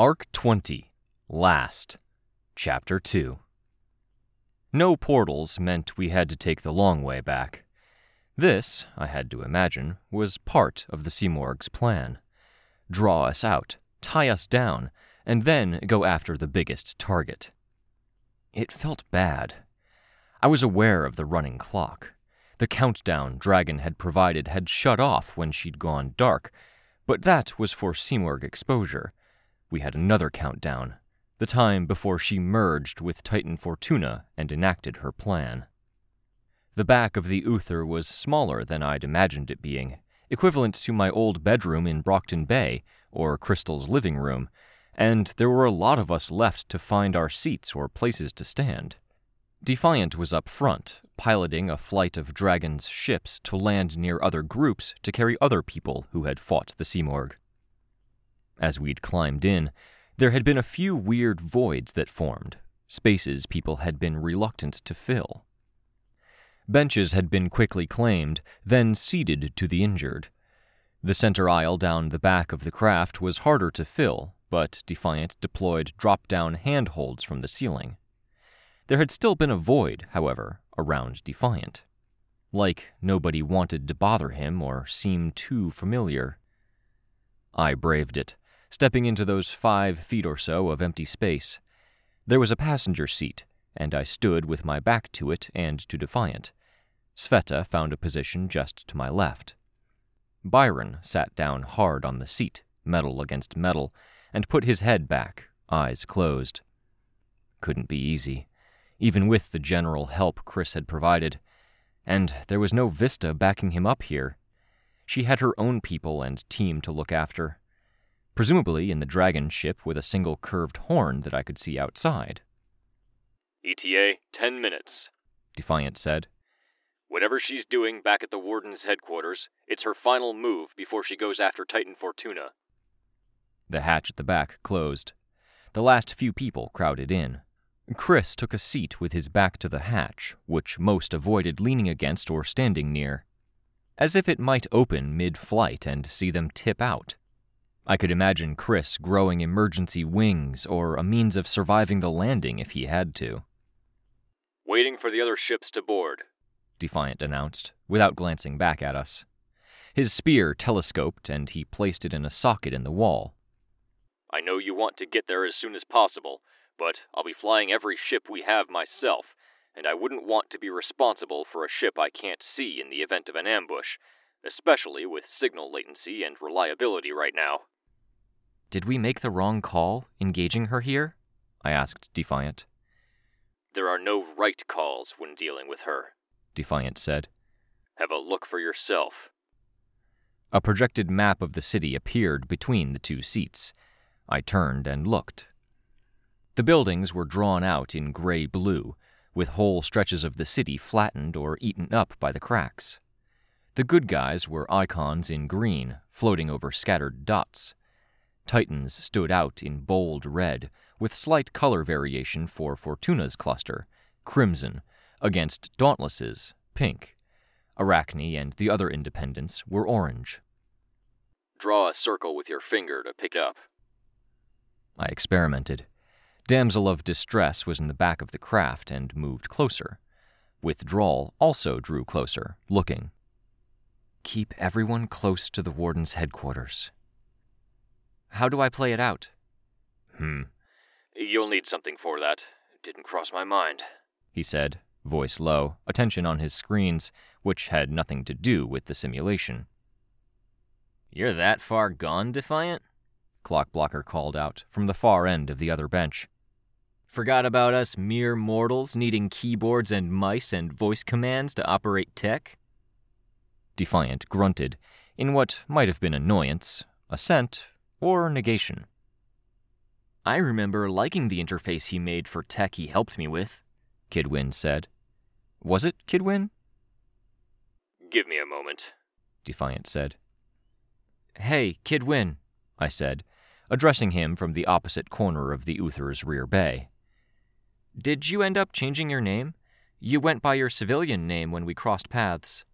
Arc 20 Last Chapter 2 No portals meant we had to take the long way back. This, I had to imagine, was part of the Simurgh's plan. Draw us out, tie us down, and then go after the biggest target. It felt bad. I was aware of the running clock. The countdown Dragon had provided had shut off when she'd gone dark, but that was for Simurgh exposure. We had another countdown, the time before she merged with Titan Fortuna and enacted her plan. The back of the Uther was smaller than I'd imagined it being, equivalent to my old bedroom in Brockton Bay, or Crystal's living room, and there were a lot of us left to find our seats or places to stand. Defiant was up front, piloting a flight of Dragon's ships to land near other groups to carry other people who had fought the Simurgh. As we'd climbed in, there had been a few weird voids that formed, spaces people had been reluctant to fill. Benches had been quickly claimed, then ceded to the injured. The center aisle down the back of the craft was harder to fill, but Defiant deployed drop down handholds from the ceiling. There had still been a void, however, around Defiant. Like nobody wanted to bother him or seem too familiar. I braved it, stepping into those five feet or so of empty space. There was a passenger seat, and I stood with my back to it and to Defiant. Sveta found a position just to my left. Byron sat down hard on the seat, metal against metal, and put his head back, eyes closed. Couldn't be easy, even with the general help Chris had provided. And there was no Vista backing him up here. She had her own people and team to look after presumably in the dragon ship with a single curved horn that I could see outside. ETA, 10 minutes, Defiant said. Whatever she's doing back at the Warden's headquarters, it's her final move before she goes after Titan Fortuna. The hatch at the back closed. The last few people crowded in. Chris took a seat with his back to the hatch, which most avoided leaning against or standing near, as if it might open mid flight and see them tip out. I could imagine Chris growing emergency wings or a means of surviving the landing if he had to. Waiting for the other ships to board, Defiant announced, without glancing back at us. His spear telescoped and he placed it in a socket in the wall. I know you want to get there as soon as possible, but I'll be flying every ship we have myself, and I wouldn't want to be responsible for a ship I can't see in the event of an ambush, especially with signal latency and reliability right now. Did we make the wrong call, engaging her here? I asked Defiant. There are no right calls when dealing with her, Defiant said. Have a look for yourself. A projected map of the city appeared between the two seats. I turned and looked. The buildings were drawn out in gray blue, with whole stretches of the city flattened or eaten up by the cracks. The good guys were icons in green, floating over scattered dots. Titans stood out in bold red, with slight color variation for Fortuna's cluster, crimson, against Dauntless's, pink. Arachne and the other independents were orange. Draw a circle with your finger to pick up. I experimented. Damsel of Distress was in the back of the craft and moved closer. Withdrawal also drew closer, looking. Keep everyone close to the Warden's headquarters, how do I play it out? Hmm. You'll need something for that. didn't cross my mind, he said, voice low, attention on his screens, which had nothing to do with the simulation. You're that far gone, Defiant? Clockblocker called out from the far end of the other bench. Forgot about us mere mortals needing keyboards and mice and voice commands to operate tech? Defiant grunted, in what might have been annoyance, assent, or negation. I remember liking the interface he made for tech he helped me with, Kid Win said. Was it Kid Win? Give me a moment, Defiant said. Hey, Kid Win, I said, addressing him from the opposite corner of the Uther's rear bay. Did you end up changing your name? You went by your civilian name when we crossed paths.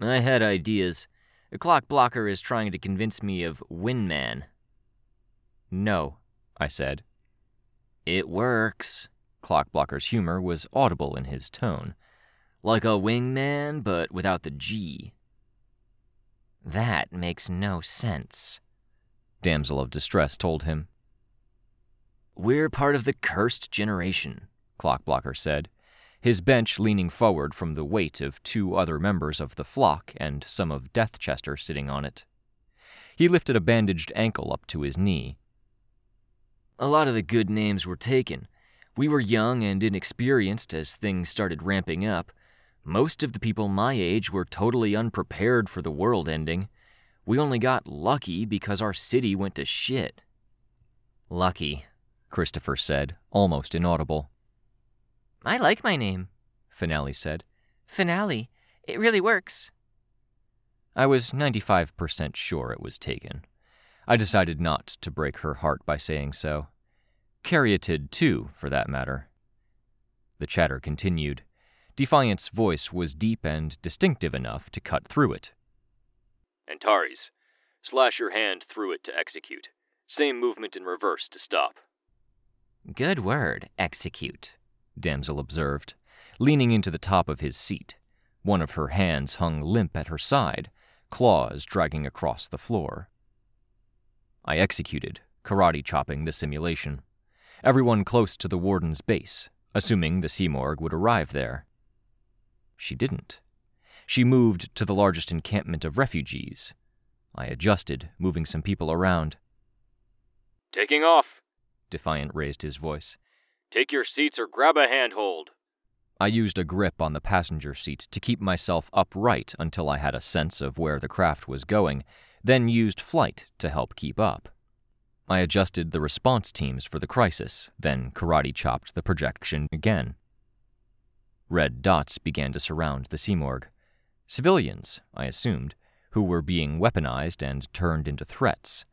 I had ideas. A clock blocker is trying to convince me of Winman. No, I said. It works. Clockblocker's humor was audible in his tone. Like a wingman, but without the G. That makes no sense, Damsel of Distress told him. We're part of the cursed generation, Clockblocker said, his bench leaning forward from the weight of two other members of the flock and some of Deathchester sitting on it. He lifted a bandaged ankle up to his knee. A lot of the good names were taken. We were young and inexperienced as things started ramping up. Most of the people my age were totally unprepared for the world ending. We only got lucky because our city went to shit. Lucky, Christopher said, almost inaudible. I like my name, Finale said. Finale. It really works. I was 95% sure it was taken. I decided not to break her heart by saying so. Caryatid, too, for that matter. The chatter continued. Defiant's voice was deep and distinctive enough to cut through it. Antares, slash your hand through it to execute. Same movement in reverse to stop. Good word, execute, Damsel observed, leaning into the top of his seat. One of her hands hung limp at her side, claws dragging across the floor. I executed, karate chopping the simulation. Everyone close to the warden's base, assuming the Simurgh would arrive there. She didn't. She moved to the largest encampment of refugees. I adjusted, moving some people around. Taking off! Defiant raised his voice. Take your seats or grab a handhold. I used a grip on the passenger seat to keep myself upright until I had a sense of where the craft was going, then used flight to help keep up. I adjusted the response teams for the crisis, then karate chopped the projection again. Red dots began to surround the Simurgh. Civilians, I assumed, who were being weaponized and turned into threats.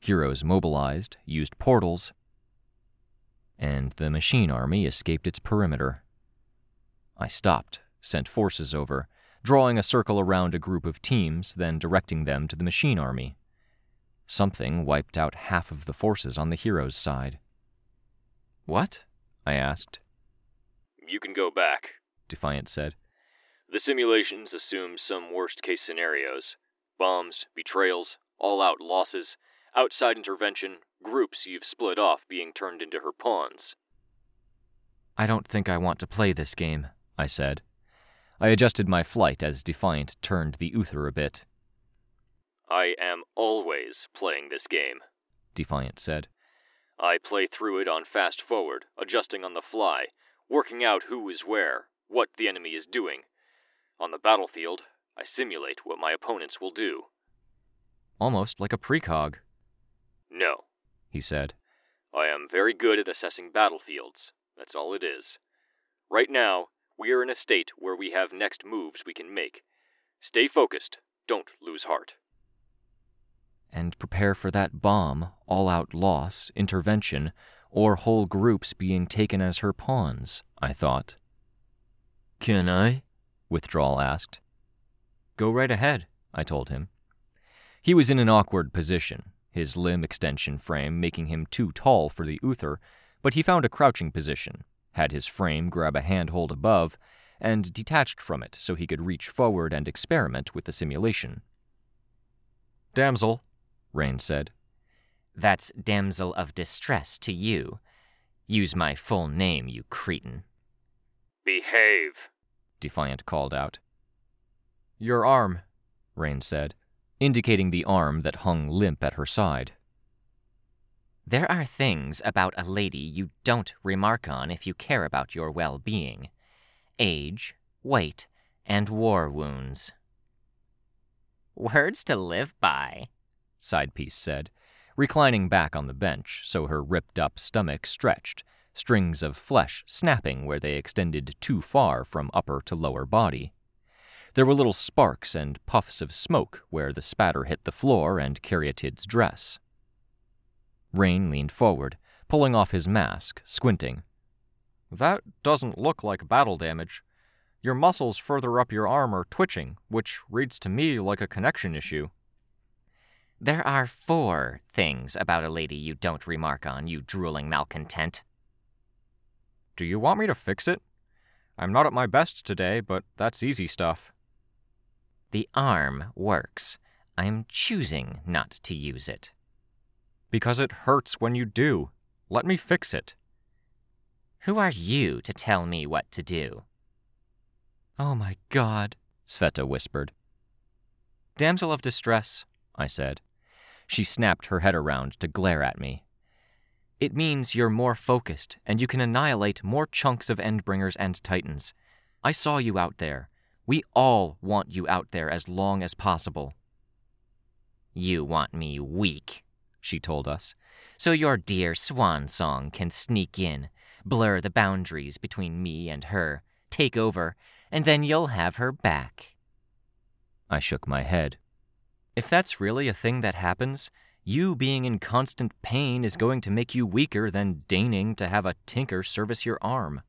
Heroes mobilized, used portals, and the machine army escaped its perimeter. I stopped, sent forces over, drawing a circle around a group of teams, then directing them to the machine army. Something wiped out half of the forces on the heroes' side. What? I asked. You can go back, Defiant said. The simulations assume some worst case scenarios bombs, betrayals, all out losses, outside intervention, groups you've split off being turned into her pawns. I don't think I want to play this game, I said. I adjusted my flight as Defiant turned the Uther a bit. I am always playing this game, Defiant said. I play through it on fast forward, adjusting on the fly, working out who is where, what the enemy is doing. On the battlefield, I simulate what my opponents will do. Almost like a precog. No, he said. I am very good at assessing battlefields. That's all it is. Right now, we are in a state where we have next moves we can make. Stay focused. Don't lose heart. And prepare for that bomb, all out loss, intervention, or whole groups being taken as her pawns, I thought. Can I? Withdrawal asked. Go right ahead, I told him. He was in an awkward position, his limb extension frame making him too tall for the Uther, but he found a crouching position, had his frame grab a handhold above, and detached from it so he could reach forward and experiment with the simulation. Damsel, Rain said. That's damsel of distress to you. Use my full name, you cretin. Behave, Defiant called out. Your arm, Rain said, indicating the arm that hung limp at her side. There are things about a lady you don't remark on if you care about your well being age, weight, and war wounds. Words to live by, Sidepiece said, reclining back on the bench so her ripped up stomach stretched, strings of flesh snapping where they extended too far from upper to lower body. There were little sparks and puffs of smoke where the spatter hit the floor and Caryatid's dress. Rain leaned forward, pulling off his mask, squinting. That doesn't look like battle damage. Your muscles further up your arm are twitching, which reads to me like a connection issue. There are four things about a lady you don't remark on, you drooling malcontent. Do you want me to fix it? I'm not at my best today, but that's easy stuff. The arm works. I'm choosing not to use it. Because it hurts when you do. Let me fix it. Who are you to tell me what to do? Oh my god, Sveta whispered. Damsel of distress, I said. She snapped her head around to glare at me. It means you're more focused, and you can annihilate more chunks of Endbringers and Titans. I saw you out there. We all want you out there as long as possible. You want me weak, she told us, so your dear Swansong can sneak in, blur the boundaries between me and her, take over, and then you'll have her back. I shook my head. If that's really a thing that happens, you being in constant pain is going to make you weaker than deigning to have a tinker service your arm.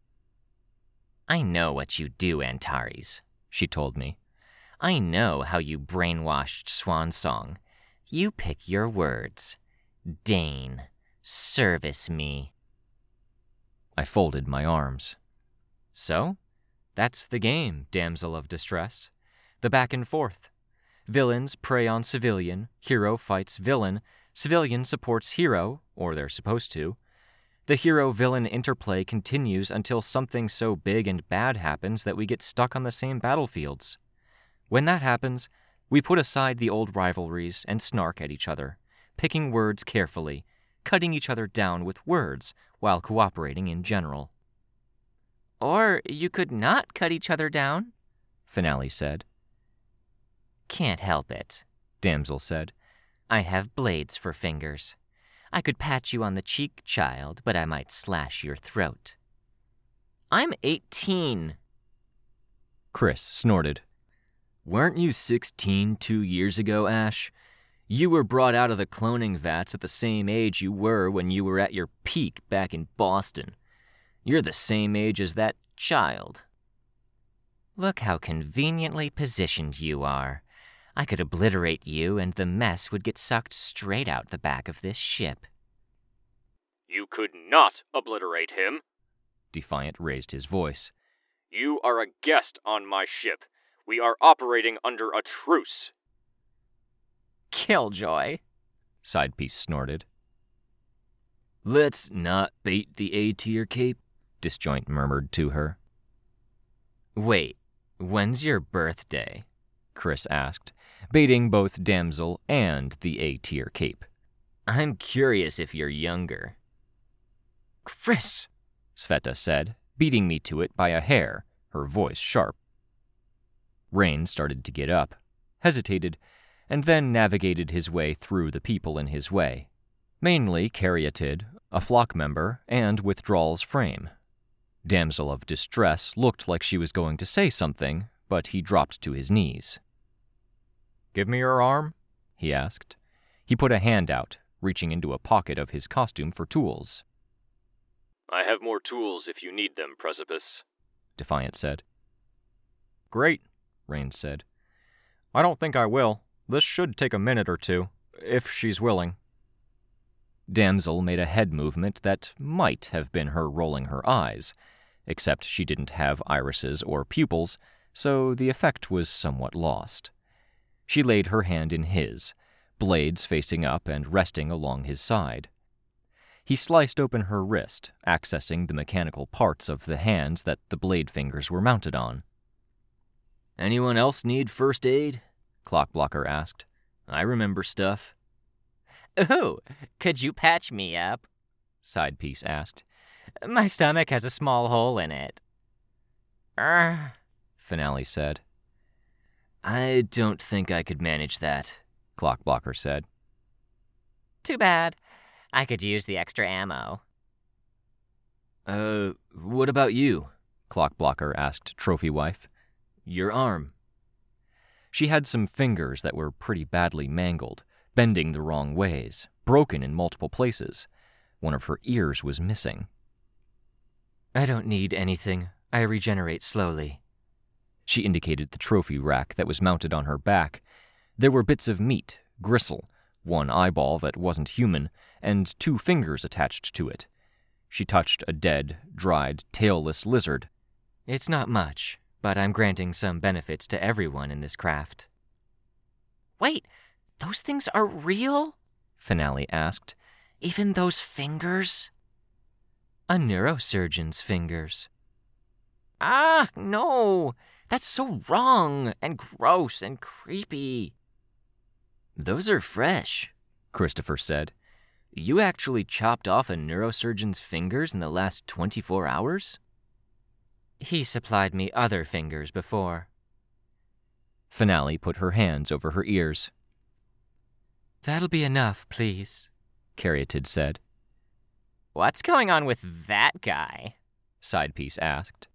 I know what you do, Antares she told me. I know how you brainwashed Swansong. You pick your words. Deign. Service me. I folded my arms. So, that's the game, damsel of distress. The back and forth. Villains prey on civilian, hero fights villain, civilian supports hero, or they're supposed to. The hero villain interplay continues until something so big and bad happens that we get stuck on the same battlefields. When that happens, we put aside the old rivalries and snark at each other, picking words carefully, cutting each other down with words while cooperating in general. Or you could not cut each other down, Finale said. Can't help it, Damsel said. I have blades for fingers. I could pat you on the cheek, child, but I might slash your throat. I'm eighteen. Chris snorted. Weren't you sixteen two years ago, Ash? You were brought out of the cloning vats at the same age you were when you were at your peak back in Boston. You're the same age as that child. Look how conveniently positioned you are. I could obliterate you, and the mess would get sucked straight out the back of this ship. You could not obliterate him. Defiant raised his voice. You are a guest on my ship. We are operating under a truce. Killjoy, Sidepiece snorted. Let's not bait the A tier cape, Disjoint murmured to her. Wait, when's your birthday? Chris asked, baiting both damsel and the A tier cape. I'm curious if you're younger. Chris, Sveta said, beating me to it by a hair, her voice sharp. Rain started to get up, hesitated, and then navigated his way through the people in his way, mainly Caryatid, a flock member, and Withdrawal's frame. Damsel of Distress looked like she was going to say something, but he dropped to his knees. Give me your arm? he asked. He put a hand out, reaching into a pocket of his costume for tools. I have more tools if you need them, Precipice, Defiant said. Great, Rain said. I don't think I will. This should take a minute or two, if she's willing. Damsel made a head movement that might have been her rolling her eyes, except she didn't have irises or pupils, so the effect was somewhat lost. She laid her hand in his, blades facing up and resting along his side. He sliced open her wrist, accessing the mechanical parts of the hands that the blade fingers were mounted on. Anyone else need first aid? Clockblocker asked. I remember stuff. Oh, could you patch me up? Sidepiece asked. My stomach has a small hole in it. Urgh, Finale said. I don't think I could manage that, Clockblocker said. Too bad. I could use the extra ammo. Uh, what about you? Clockblocker asked Trophy Wife. Your arm. She had some fingers that were pretty badly mangled, bending the wrong ways, broken in multiple places. One of her ears was missing. I don't need anything. I regenerate slowly. She indicated the trophy rack that was mounted on her back. There were bits of meat, gristle, one eyeball that wasn't human, and two fingers attached to it. She touched a dead, dried, tailless lizard. It's not much, but I'm granting some benefits to everyone in this craft. Wait, those things are real? Finale asked. Even those fingers? A neurosurgeon's fingers. Ah, no! That's so wrong and gross and creepy. Those are fresh, Christopher said. You actually chopped off a neurosurgeon's fingers in the last 24 hours? He supplied me other fingers before. Finale put her hands over her ears. That'll be enough, please, Caryatid said. What's going on with that guy? Sidepiece asked.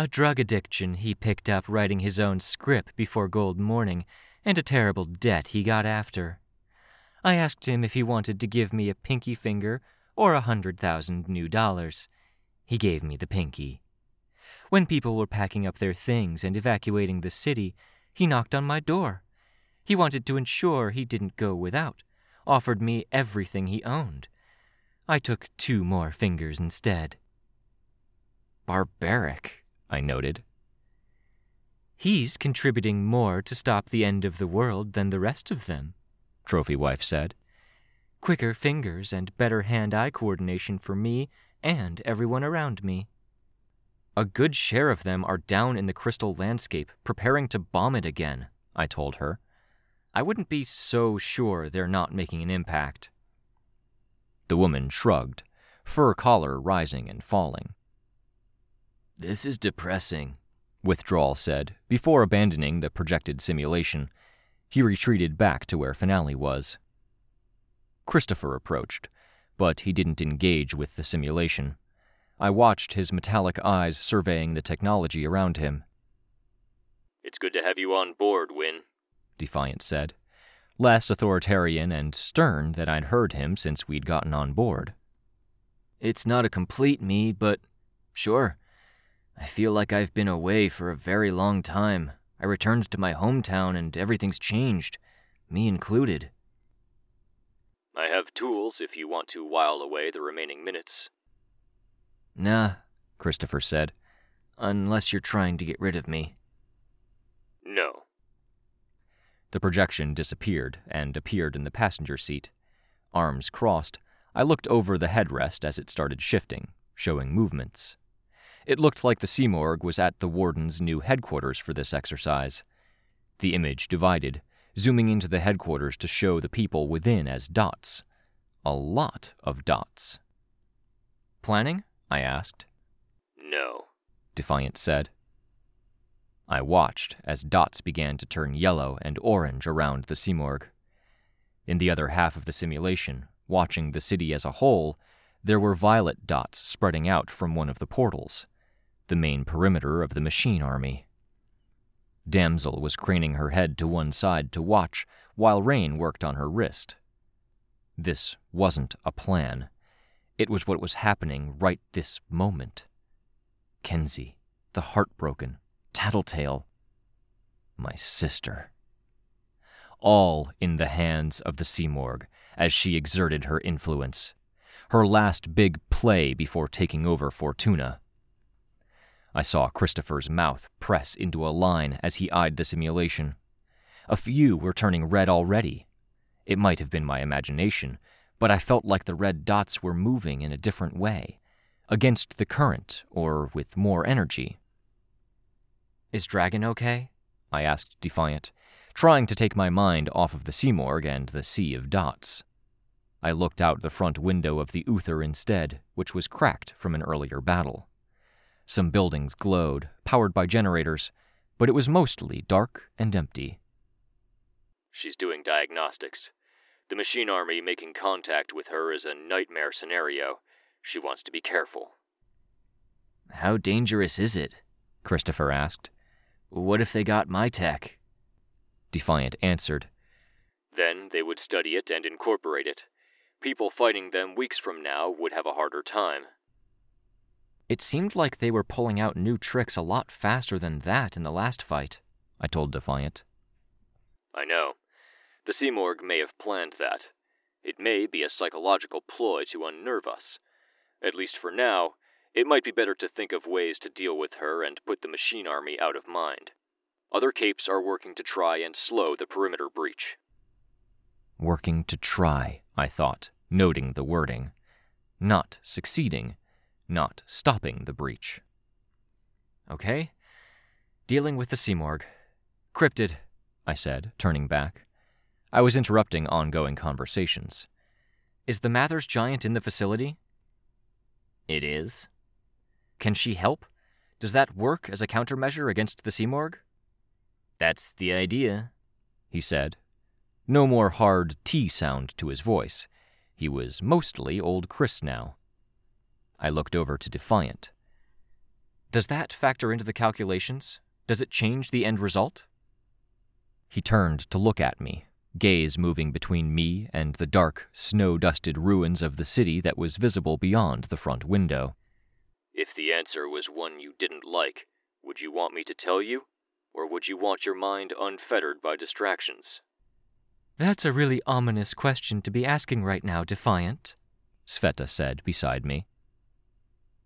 A drug addiction he picked up writing his own script before Gold Morning, and a terrible debt he got after. I asked him if he wanted to give me a pinky finger or a hundred thousand new dollars. He gave me the pinky. When people were packing up their things and evacuating the city, he knocked on my door. He wanted to ensure he didn't go without, offered me everything he owned. I took two more fingers instead. Barbaric, I noted. He's contributing more to stop the end of the world than the rest of them, Trophy Wife said. Quicker fingers and better hand eye coordination for me and everyone around me. A good share of them are down in the crystal landscape, preparing to bomb it again, I told her. I wouldn't be so sure they're not making an impact. The woman shrugged, fur collar rising and falling. This is depressing, Withdrawal said, before abandoning the projected simulation. He retreated back to where Finale was. Christopher approached, but he didn't engage with the simulation. I watched his metallic eyes surveying the technology around him. It's good to have you on board, Win, Defiant said less authoritarian and stern than I'd heard him since we'd gotten on board. It's not a complete me, but sure. I feel like I've been away for a very long time. I returned to my hometown and everything's changed, me included. I have tools if you want to while away the remaining minutes. Nah, Christopher said. Unless you're trying to get rid of me. No. The projection disappeared and appeared in the passenger seat. Arms crossed, I looked over the headrest as it started shifting, showing movements. It looked like the Simurgh was at the Warden's new headquarters for this exercise. The image divided, zooming into the headquarters to show the people within as dots. A lot of dots. Planning? I asked. No, Defiant said. I watched as dots began to turn yellow and orange around the Simurgh. In the other half of the simulation, watching the city as a whole, there were violet dots spreading out from one of the portals, the main perimeter of the machine army. Damsel was craning her head to one side to watch while Rain worked on her wrist. This wasn't a plan. It was what was happening right this moment. Kenzie, the heartbroken, Tattletale, my sister. All in the hands of the Simurgh as she exerted her influence. Her last big play before taking over Fortuna. I saw Christopher's mouth press into a line as he eyed the simulation. A few were turning red already. It might have been my imagination, but I felt like the red dots were moving in a different way, against the current or with more energy. Is Dragon okay? I asked Defiant, trying to take my mind off of the Simurgh and the sea of dots. I looked out the front window of the Uther instead, which was cracked from an earlier battle. Some buildings glowed, powered by generators, but it was mostly dark and empty. She's doing diagnostics. The machine army making contact with her is a nightmare scenario. She wants to be careful. How dangerous is it? Christopher asked. What if they got my tech? Defiant answered. Then they would study it and incorporate it. People fighting them weeks from now would have a harder time. It seemed like they were pulling out new tricks a lot faster than that in the last fight, I told Defiant. I know. The Simurgh may have planned that. It may be a psychological ploy to unnerve us. At least for now, it might be better to think of ways to deal with her and put the machine army out of mind. Other capes are working to try and slow the perimeter breach. Working to try, I thought, noting the wording. Not succeeding, not stopping the breach. Okay. Dealing with the Simurgh. Cryptid, I said, turning back. I was interrupting ongoing conversations. Is the Mathers giant in the facility? It is. Can she help? Does that work as a countermeasure against the Simurgh? That's the idea, he said. No more hard T sound to his voice. He was mostly old Chris now. I looked over to Defiant. Does that factor into the calculations? Does it change the end result? He turned to look at me, gaze moving between me and the dark, snow dusted ruins of the city that was visible beyond the front window. If the answer was one you didn't like, would you want me to tell you? Or would you want your mind unfettered by distractions? That's a really ominous question to be asking right now, Defiant, Sveta said beside me.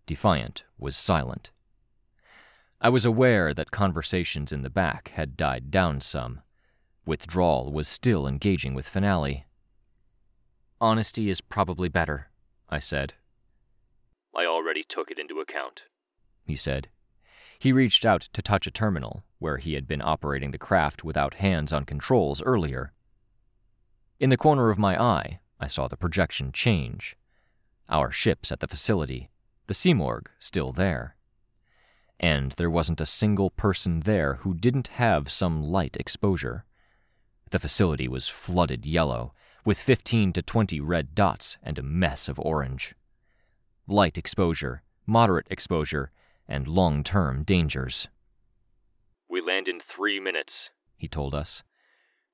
Defiant was silent. I was aware that conversations in the back had died down some. Withdrawal was still engaging with finale. Honesty is probably better, I said. I already took it into account, he said. He reached out to touch a terminal where he had been operating the craft without hands on controls earlier. In the corner of my eye, I saw the projection change. Our ships at the facility, the Simurgh still there. And there wasn't a single person there who didn't have some light exposure. The facility was flooded yellow, with 15 to 20 red dots and a mess of orange. Light exposure, moderate exposure, and long term dangers. We land in three minutes, he told us.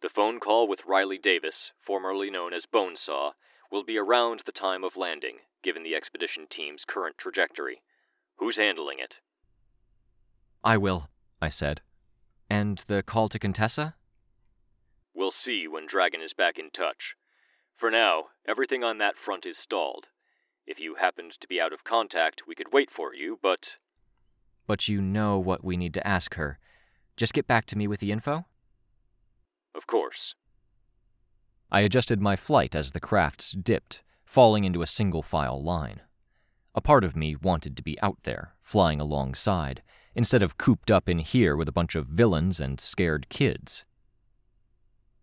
The phone call with Riley Davis, formerly known as Bonesaw, will be around the time of landing, given the expedition team's current trajectory. Who's handling it? I will, I said. And the call to Contessa? We'll see when Dragon is back in touch. For now, everything on that front is stalled. If you happened to be out of contact, we could wait for you, but. But you know what we need to ask her. Just get back to me with the info? Of course. I adjusted my flight as the crafts dipped, falling into a single file line. A part of me wanted to be out there, flying alongside, instead of cooped up in here with a bunch of villains and scared kids.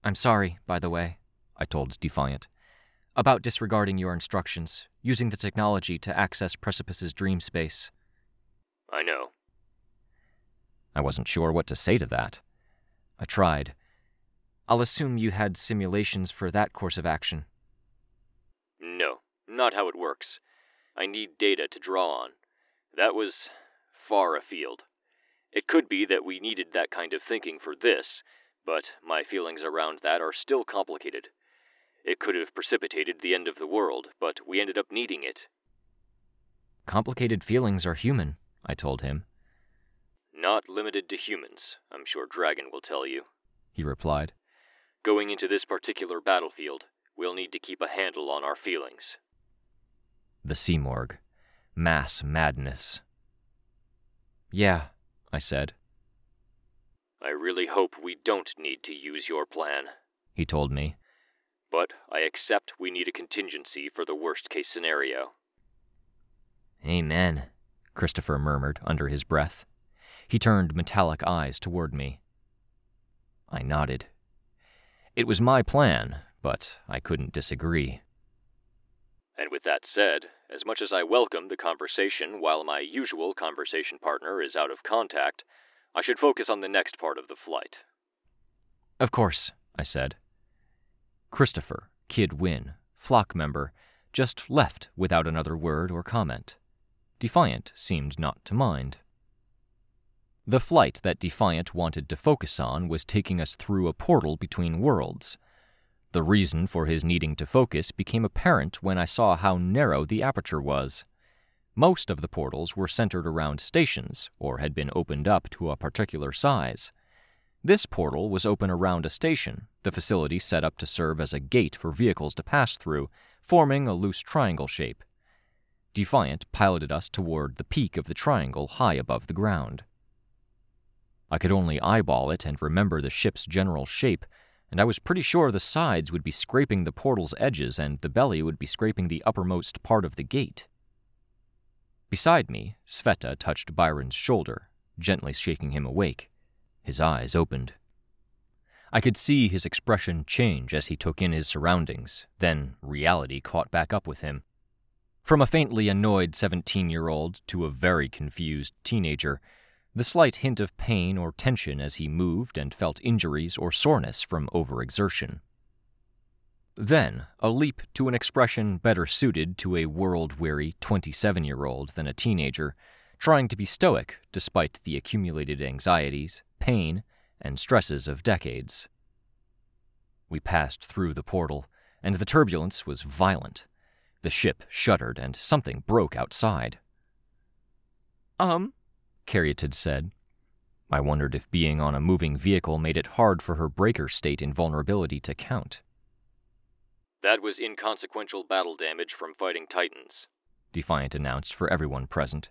I'm sorry, by the way, I told Defiant, about disregarding your instructions, using the technology to access Precipice's dream space. I know. I wasn't sure what to say to that. I tried. I'll assume you had simulations for that course of action. No, not how it works. I need data to draw on. That was far afield. It could be that we needed that kind of thinking for this, but my feelings around that are still complicated. It could have precipitated the end of the world, but we ended up needing it. Complicated feelings are human, I told him. Not limited to humans, I'm sure Dragon will tell you, he replied. Going into this particular battlefield, we'll need to keep a handle on our feelings. The Simurgh. Mass madness. Yeah, I said. I really hope we don't need to use your plan, he told me. But I accept we need a contingency for the worst case scenario. Amen, Christopher murmured under his breath. He turned metallic eyes toward me. I nodded. It was my plan, but I couldn't disagree. And with that said, as much as I welcome the conversation while my usual conversation partner is out of contact, I should focus on the next part of the flight. Of course, I said. Christopher Kid Win, flock member, just left without another word or comment. Defiant seemed not to mind. The flight that Defiant wanted to focus on was taking us through a portal between worlds. The reason for his needing to focus became apparent when I saw how narrow the aperture was. Most of the portals were centered around stations, or had been opened up to a particular size. This portal was open around a station, the facility set up to serve as a gate for vehicles to pass through, forming a loose triangle shape. Defiant piloted us toward the peak of the triangle high above the ground. I could only eyeball it and remember the ship's general shape, and I was pretty sure the sides would be scraping the portal's edges and the belly would be scraping the uppermost part of the gate. Beside me, Sveta touched Byron's shoulder, gently shaking him awake. His eyes opened. I could see his expression change as he took in his surroundings, then reality caught back up with him. From a faintly annoyed 17 year old to a very confused teenager, the slight hint of pain or tension as he moved and felt injuries or soreness from overexertion. Then, a leap to an expression better suited to a world weary 27 year old than a teenager, trying to be stoic despite the accumulated anxieties, pain, and stresses of decades. We passed through the portal, and the turbulence was violent. The ship shuddered, and something broke outside. Um, Caryatid said. I wondered if being on a moving vehicle made it hard for her breaker state invulnerability to count. That was inconsequential battle damage from fighting Titans, Defiant announced for everyone present.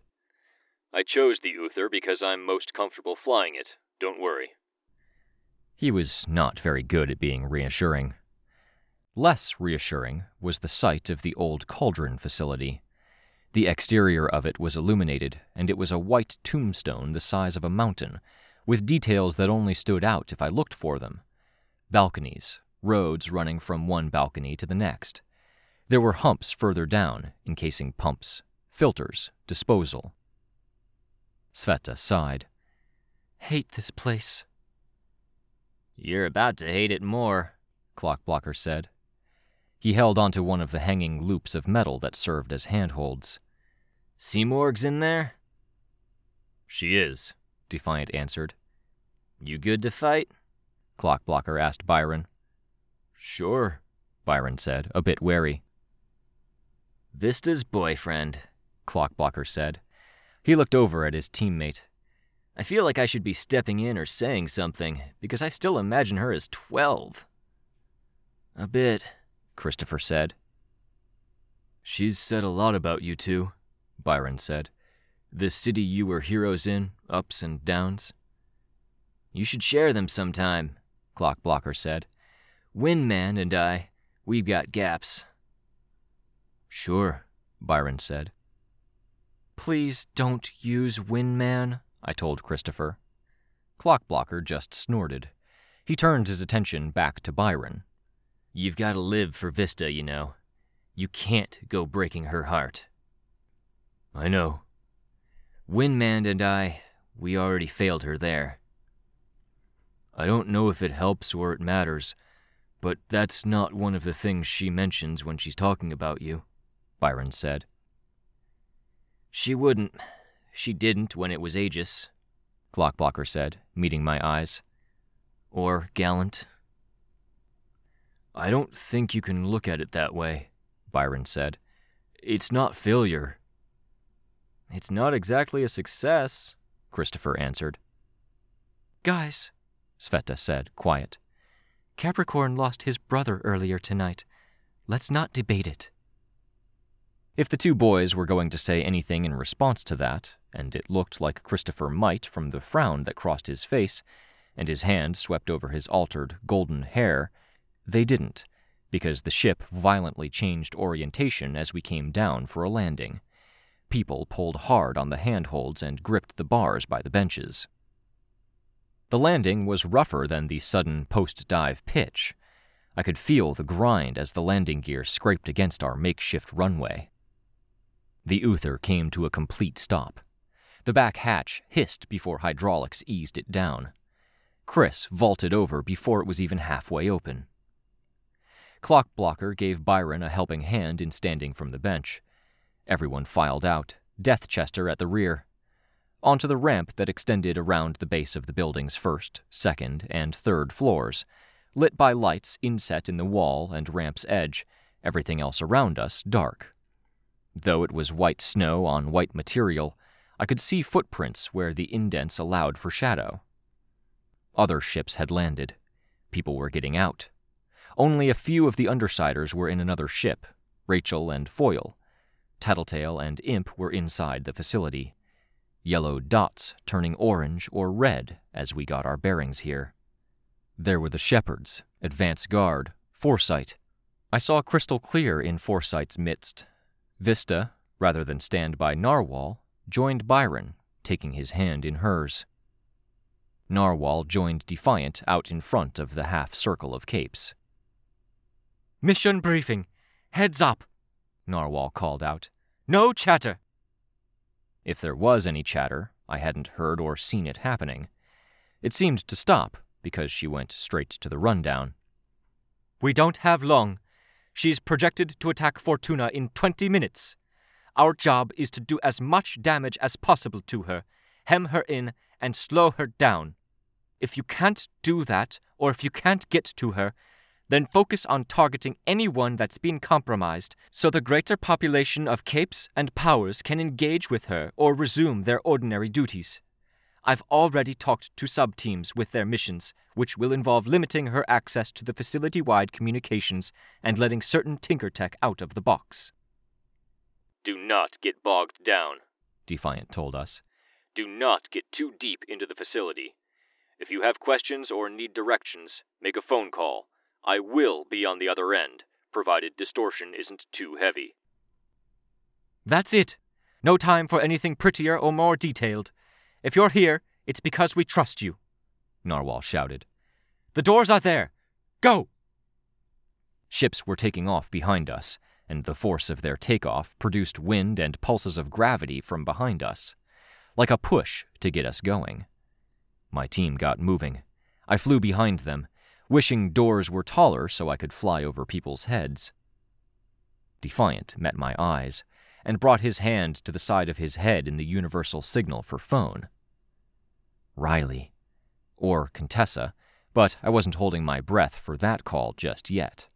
I chose the Uther because I'm most comfortable flying it. Don't worry. He was not very good at being reassuring. Less reassuring was the sight of the old cauldron facility. The exterior of it was illuminated, and it was a white tombstone the size of a mountain, with details that only stood out if I looked for them. Balconies, roads running from one balcony to the next. There were humps further down, encasing pumps, filters, disposal. Sveta sighed. Hate this place. You're about to hate it more, Clockblocker said. He held onto one of the hanging loops of metal that served as handholds. Simurgh's in there? She is, Defiant answered. You good to fight? Clockblocker asked Byron. Sure, Byron said, a bit wary. Vista's boyfriend, Clockblocker said. He looked over at his teammate. I feel like I should be stepping in or saying something, because I still imagine her as 12. A bit, Christopher said. She's said a lot about you two, Byron said. The city you were heroes in, ups and downs. You should share them sometime, Clockblocker said. Winman and I, we've got gaps. Sure, Byron said. Please don't use Winman, I told Christopher. Clockblocker just snorted. He turned his attention back to Byron. You've got to live for Vista, you know. You can't go breaking her heart. I know. Winman and I, we already failed her there. I don't know if it helps or it matters, but that's not one of the things she mentions when she's talking about you, Byron said. She wouldn't. She didn't when it was Aegis, Clockblocker said, meeting my eyes. Or Gallant. I don't think you can look at it that way, Byron said. It's not failure. It's not exactly a success, Christopher answered. Guys, Sveta said, quiet. Capricorn lost his brother earlier tonight. Let's not debate it. If the two boys were going to say anything in response to that, and it looked like Christopher might from the frown that crossed his face, and his hand swept over his altered, golden hair, they didn't, because the ship violently changed orientation as we came down for a landing. People pulled hard on the handholds and gripped the bars by the benches. The landing was rougher than the sudden post dive pitch. I could feel the grind as the landing gear scraped against our makeshift runway. The Uther came to a complete stop. The back hatch hissed before hydraulics eased it down. Chris vaulted over before it was even halfway open. Clockblocker gave Byron a helping hand in standing from the bench. Everyone filed out, Deathchester at the rear, onto the ramp that extended around the base of the building's first, second, and third floors, lit by lights inset in the wall and ramp's edge, everything else around us dark. Though it was white snow on white material, I could see footprints where the indents allowed for shadow. Other ships had landed. People were getting out. Only a few of the Undersiders were in another ship Rachel and Foil. Tattletale and Imp were inside the facility. Yellow dots turning orange or red as we got our bearings here. There were the Shepherds, advance guard, Foresight. I saw crystal clear in Foresight's midst. Vista, rather than stand by Narwhal, joined Byron, taking his hand in hers. Narwhal joined Defiant out in front of the half circle of capes. Mission briefing. Heads up, Narwhal called out. No chatter. If there was any chatter, I hadn't heard or seen it happening. It seemed to stop because she went straight to the rundown. We don't have long. She's projected to attack Fortuna in 20 minutes. Our job is to do as much damage as possible to her, hem her in, and slow her down. If you can't do that, or if you can't get to her, then focus on targeting anyone that's been compromised so the greater population of capes and powers can engage with her or resume their ordinary duties. I've already talked to sub teams with their missions, which will involve limiting her access to the facility wide communications and letting certain Tinker Tech out of the box. Do not get bogged down, Defiant told us. Do not get too deep into the facility. If you have questions or need directions, make a phone call. I will be on the other end, provided distortion isn't too heavy. That's it. No time for anything prettier or more detailed. If you're here, it's because we trust you, Narwhal shouted. The doors are there. Go! Ships were taking off behind us, and the force of their takeoff produced wind and pulses of gravity from behind us, like a push to get us going. My team got moving. I flew behind them, wishing doors were taller so I could fly over people's heads. Defiant met my eyes and brought his hand to the side of his head in the universal signal for phone. Riley. Or Contessa, but I wasn't holding my breath for that call just yet.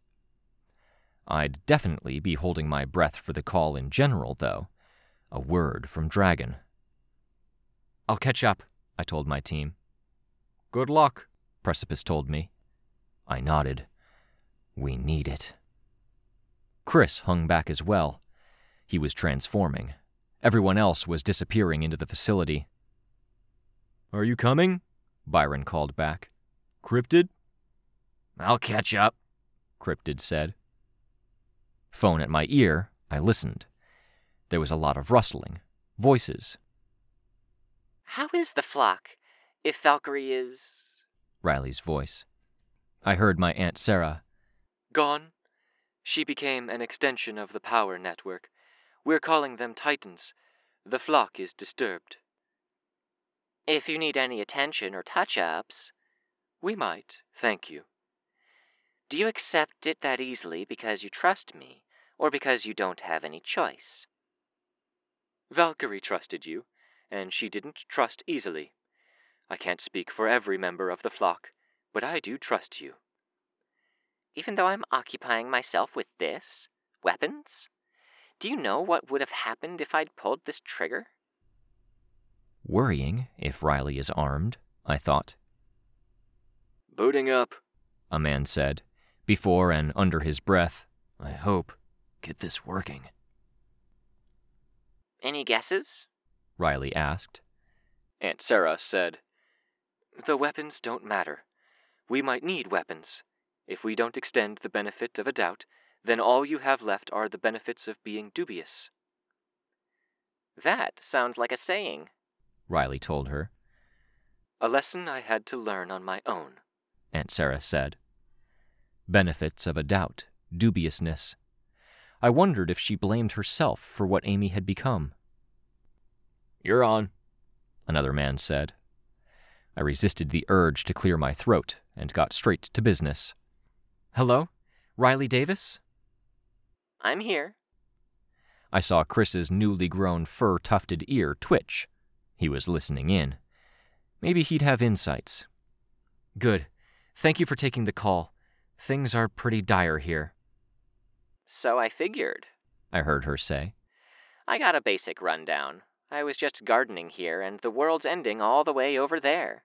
I'd definitely be holding my breath for the call in general, though. A word from Dragon. I'll catch up, I told my team. Good luck, Precipice told me. I nodded. We need it. Chris hung back as well. He was transforming. Everyone else was disappearing into the facility. Are you coming? Byron called back. Cryptid? I'll catch up, Cryptid said. Phone at my ear, I listened. There was a lot of rustling, voices. How is the flock? If Valkyrie is. Riley's voice. I heard my Aunt Sarah. Gone. She became an extension of the power network. We're calling them Titans. The flock is disturbed. If you need any attention or touch ups. We might, thank you. Do you accept it that easily because you trust me, or because you don't have any choice? Valkyrie trusted you, and she didn't trust easily. I can't speak for every member of the flock, but I do trust you. Even though I'm occupying myself with this? Weapons? Do you know what would have happened if I'd pulled this trigger? Worrying if Riley is armed, I thought. Booting up, a man said, before and under his breath. I hope. Get this working. Any guesses? Riley asked. Aunt Sarah said, The weapons don't matter. We might need weapons. If we don't extend the benefit of a doubt, then all you have left are the benefits of being dubious. That sounds like a saying, Riley told her. A lesson I had to learn on my own, Aunt Sarah said. Benefits of a doubt, dubiousness. I wondered if she blamed herself for what Amy had become. You're on, another man said. I resisted the urge to clear my throat and got straight to business. Hello? Riley Davis? I'm here. I saw Chris's newly grown fur tufted ear twitch. He was listening in. Maybe he'd have insights. Good. Thank you for taking the call. Things are pretty dire here. So I figured. I heard her say. I got a basic rundown. I was just gardening here, and the world's ending all the way over there.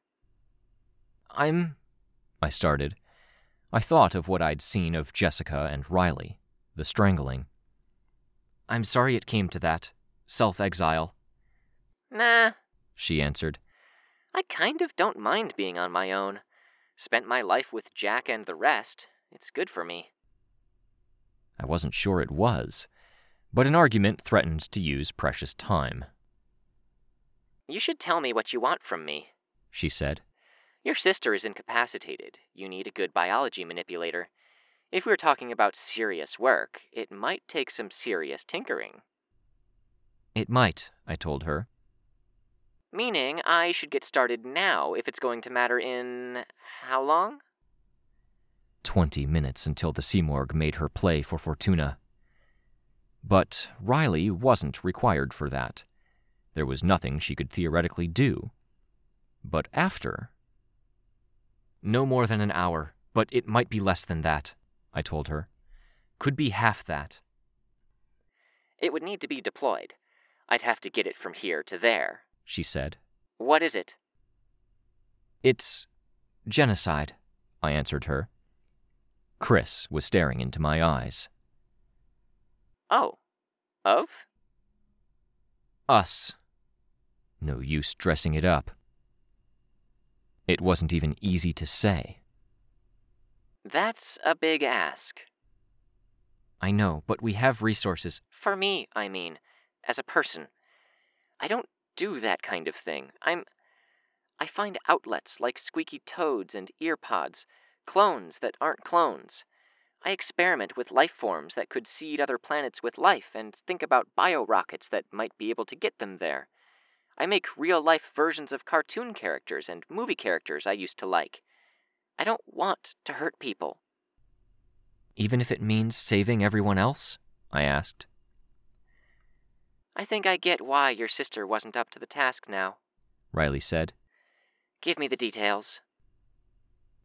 I'm. I started. I thought of what I'd seen of Jessica and Riley, the strangling. I'm sorry it came to that. Self exile. Nah, she answered. I kind of don't mind being on my own. Spent my life with Jack and the rest. It's good for me. I wasn't sure it was, but an argument threatened to use precious time. You should tell me what you want from me, she said. Your sister is incapacitated. You need a good biology manipulator. If we're talking about serious work, it might take some serious tinkering. It might, I told her. Meaning I should get started now if it's going to matter in. how long? Twenty minutes until the Simurgh made her play for Fortuna. But Riley wasn't required for that. There was nothing she could theoretically do. But after. No more than an hour, but it might be less than that, I told her. Could be half that. It would need to be deployed. I'd have to get it from here to there, she said. What is it? It's genocide, I answered her. Chris was staring into my eyes. Oh. Of? Us. No use dressing it up. It wasn't even easy to say. That's a big ask. I know, but we have resources. For me, I mean, as a person. I don't do that kind of thing. I'm. I find outlets like squeaky toads and earpods, clones that aren't clones. I experiment with life forms that could seed other planets with life and think about biorockets that might be able to get them there. I make real life versions of cartoon characters and movie characters I used to like. I don't want to hurt people. Even if it means saving everyone else? I asked. I think I get why your sister wasn't up to the task now, Riley said. Give me the details.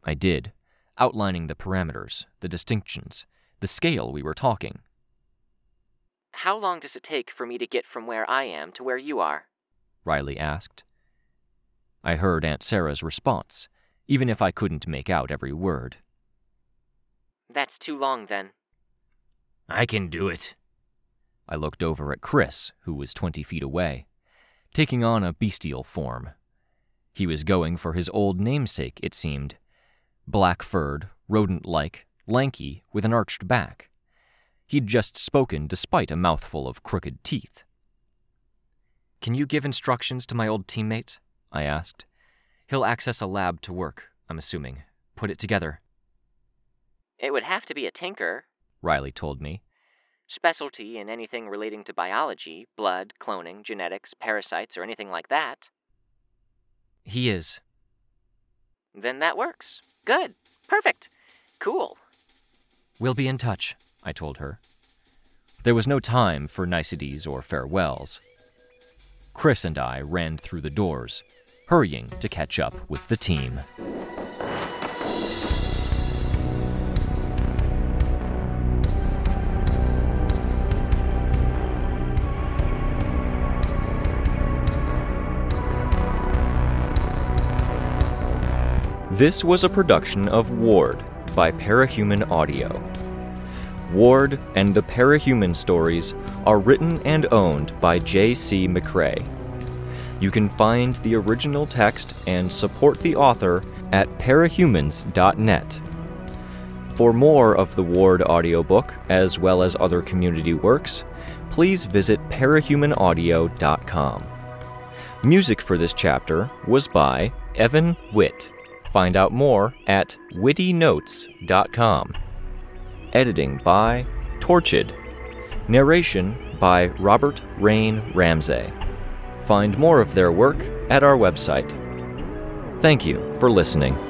I did, outlining the parameters, the distinctions, the scale we were talking. How long does it take for me to get from where I am to where you are? Riley asked. I heard Aunt Sarah's response, even if I couldn't make out every word. That's too long, then. I can do it. I looked over at Chris, who was twenty feet away, taking on a bestial form. He was going for his old namesake, it seemed black furred, rodent like, lanky, with an arched back. He'd just spoken despite a mouthful of crooked teeth. Can you give instructions to my old teammate? I asked. He'll access a lab to work, I'm assuming. Put it together. It would have to be a tinker, Riley told me. Specialty in anything relating to biology, blood, cloning, genetics, parasites, or anything like that. He is. Then that works. Good. Perfect. Cool. We'll be in touch, I told her. There was no time for niceties or farewells. Chris and I ran through the doors, hurrying to catch up with the team. This was a production of Ward by Parahuman Audio. Ward and the Parahuman stories are written and owned by J.C. McCrae. You can find the original text and support the author at parahumans.net. For more of the Ward audiobook, as well as other community works, please visit parahumanaudio.com. Music for this chapter was by Evan Witt. Find out more at wittynotes.com. Editing by Torchid. Narration by Robert Rain Ramsey. Find more of their work at our website. Thank you for listening.